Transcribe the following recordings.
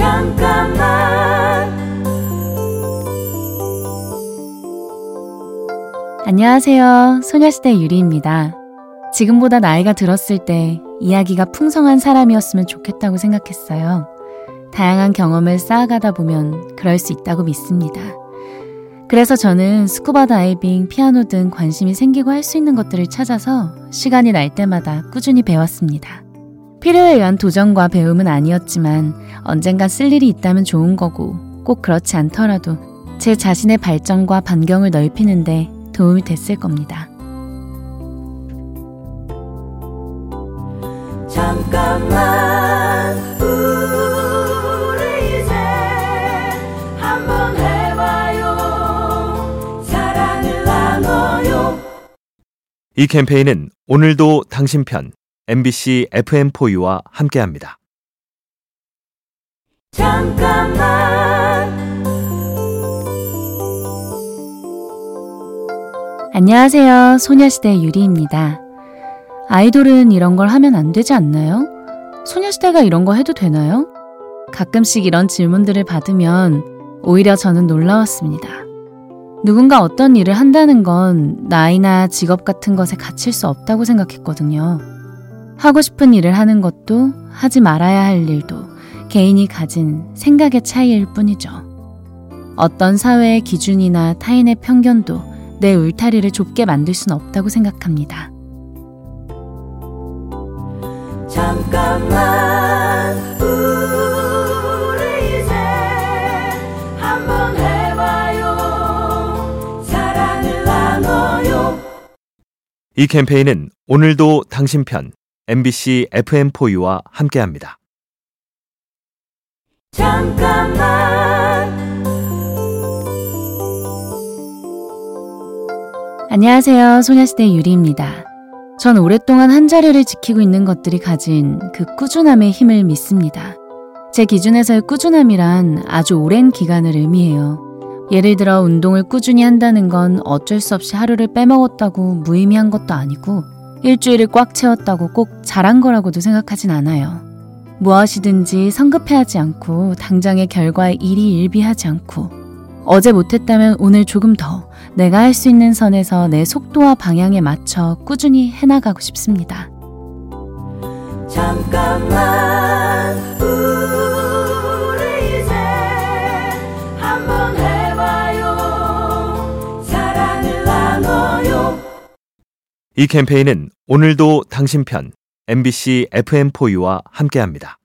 잠깐만 안녕하세요. 소녀시대 유리입니다. 지금보다 나이가 들었을 때 이야기가 풍성한 사람이었으면 좋겠다고 생각했어요. 다양한 경험을 쌓아가다 보면 그럴 수 있다고 믿습니다. 그래서 저는 스쿠버 다이빙, 피아노 등 관심이 생기고 할 수 있는 것들을 찾아서 시간이 날 때마다 꾸준히 배웠습니다. 필요에 의한 도전과 배움은 아니었지만 언젠가 쓸 일이 있다면 좋은 거고 꼭 그렇지 않더라도 제 자신의 발전과 반경을 넓히는데 도움이 됐을 겁니다. 잠깐만 우리 이제 한번 해봐요 사랑을 나눠요 이 캠페인은 오늘도 당신 편 MBC FM4U와 함께합니다. 잠깐만 안녕하세요. 소녀시대 유리입니다. 아이돌은 이런 걸 하면 안 되지 않나요? 소녀시대가 이런 거 해도 되나요? 가끔씩 이런 질문들을 받으면 오히려 저는 놀라웠습니다. 누군가 어떤 일을 한다는 건 나이나 직업 같은 것에 갇힐 수 없다고 생각했거든요. 하고 싶은 일을 하는 것도 하지 말아야 할 일도 개인이 가진 생각의 차이일 뿐이죠. 어떤 사회의 기준이나 타인의 편견도 내 울타리를 좁게 만들 수는 없다고 생각합니다. 잠깐만 우리 이제 한번 해봐요 사랑을 나눠요 이 캠페인은 오늘도 당신 편 MBC FM4U와 함께합니다. 잠깐만 안녕하세요. 소녀시대 유리입니다. 전 오랫동안 한 자리를 지키고 있는 것들이 가진 그 꾸준함의 힘을 믿습니다. 제 기준에서의 꾸준함이란 아주 오랜 기간을 의미해요. 예를 들어 운동을 꾸준히 한다는 건 어쩔 수 없이 하루를 빼먹었다고 무의미한 것도 아니고 일주일을 꽉 채웠다고 꼭 잘한 거라고도 생각하진 않아요. 무엇이든지 성급해하지 않고 당장의 결과에 일희일비하지 않고 어제 못했다면 오늘 조금 더 내가 할 수 있는 선에서 내 속도와 방향에 맞춰 꾸준히 해나가고 싶습니다. 잠깐만 이 캠페인은 오늘도 당신 편 MBC FM4U와 함께합니다.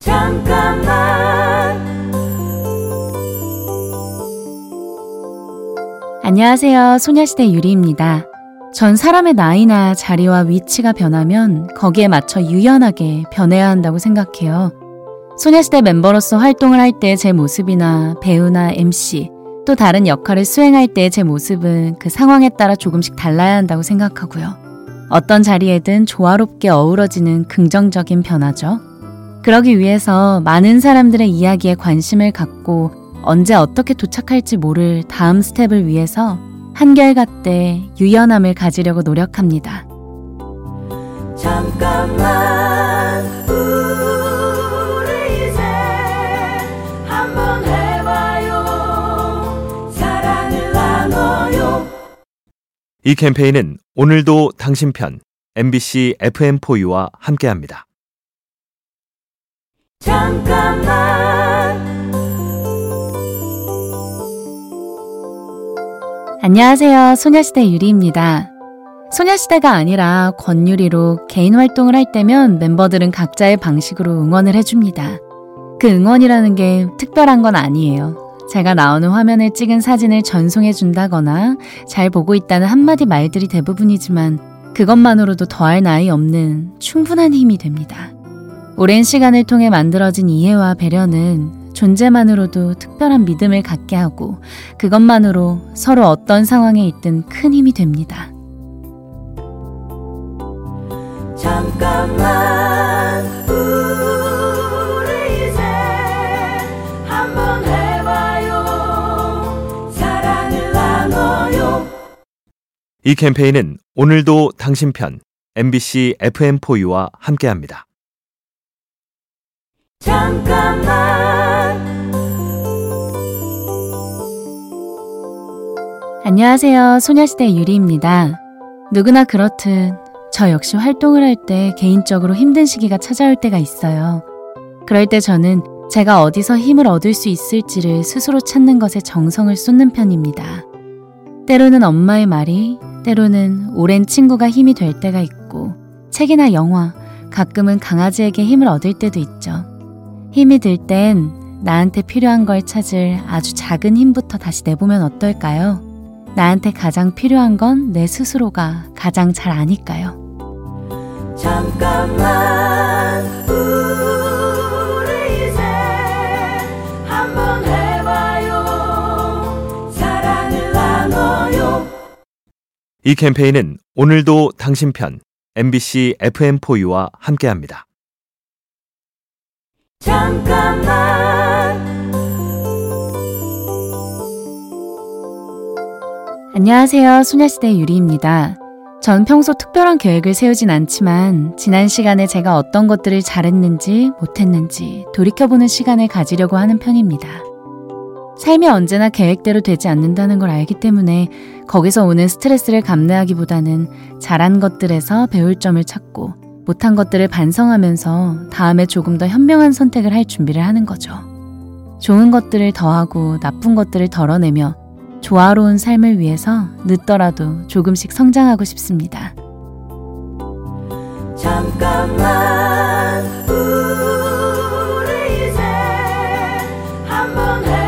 잠깐만 안녕하세요. 소녀시대 유리입니다. 전 사람의 나이나 자리와 위치가 변하면 거기에 맞춰 유연하게 변해야 한다고 생각해요. 소녀시대 멤버로서 활동을 할 때 제 모습이나 배우나 MC, 또 다른 역할을 수행할 때 제 모습은 그 상황에 따라 조금씩 달라야 한다고 생각하고요. 어떤 자리에든 조화롭게 어우러지는 긍정적인 변화죠. 그러기 위해서 많은 사람들의 이야기에 관심을 갖고 언제 어떻게 도착할지 모를 다음 스텝을 위해서 한결같게 유연함을 가지려고 노력합니다. 잠깐만 이 캠페인은 오늘도 당신 편 MBC FM4U와 함께합니다. 잠깐만 안녕하세요. 소녀시대 유리입니다. 소녀시대가 아니라 권유리로 개인 활동을 할 때면 멤버들은 각자의 방식으로 응원을 해줍니다. 그 응원이라는 게 특별한 건 아니에요. 제가 나오는 화면을 찍은 사진을 전송해 준다거나 잘 보고 있다는 한마디 말들이 대부분이지만 그것만으로도 더할 나위 없는 충분한 힘이 됩니다. 오랜 시간을 통해 만들어진 이해와 배려는 존재만으로도 특별한 믿음을 갖게 하고 그것만으로 서로 어떤 상황에 있든 큰 힘이 됩니다. 잠깐만 이 캠페인은 오늘도 당신 편 MBC FM4U와 함께합니다. 잠깐만 안녕하세요. 소녀시대 유리입니다. 누구나 그렇듯 저 역시 활동을 할 때 개인적으로 힘든 시기가 찾아올 때가 있어요. 그럴 때 저는 제가 어디서 힘을 얻을 수 있을지를 스스로 찾는 것에 정성을 쏟는 편입니다. 때로는 엄마의 말이, 때로는 오랜 친구가 힘이 될 때가 있고, 책이나 영화, 가끔은 강아지에게 힘을 얻을 때도 있죠. 힘이 들 땐 나한테 필요한 걸 찾을 아주 작은 힘부터 다시 내보면 어떨까요? 나한테 가장 필요한 건 내 스스로가 가장 잘 아니까요. 잠깐만 이 캠페인은 오늘도 당신 편 MBC FM4U와 함께합니다. 잠깐만 안녕하세요. 소녀시대 유리입니다. 전 평소 특별한 계획을 세우진 않지만 지난 시간에 제가 어떤 것들을 잘했는지 못했는지 돌이켜보는 시간을 가지려고 하는 편입니다. 삶이 언제나 계획대로 되지 않는다는 걸 알기 때문에 거기서 오는 스트레스를 감내하기보다는 잘한 것들에서 배울 점을 찾고 못한 것들을 반성하면서 다음에 조금 더 현명한 선택을 할 준비를 하는 거죠. 좋은 것들을 더하고 나쁜 것들을 덜어내며 조화로운 삶을 위해서 늦더라도 조금씩 성장하고 싶습니다. 잠깐만 우리 이제 한번 해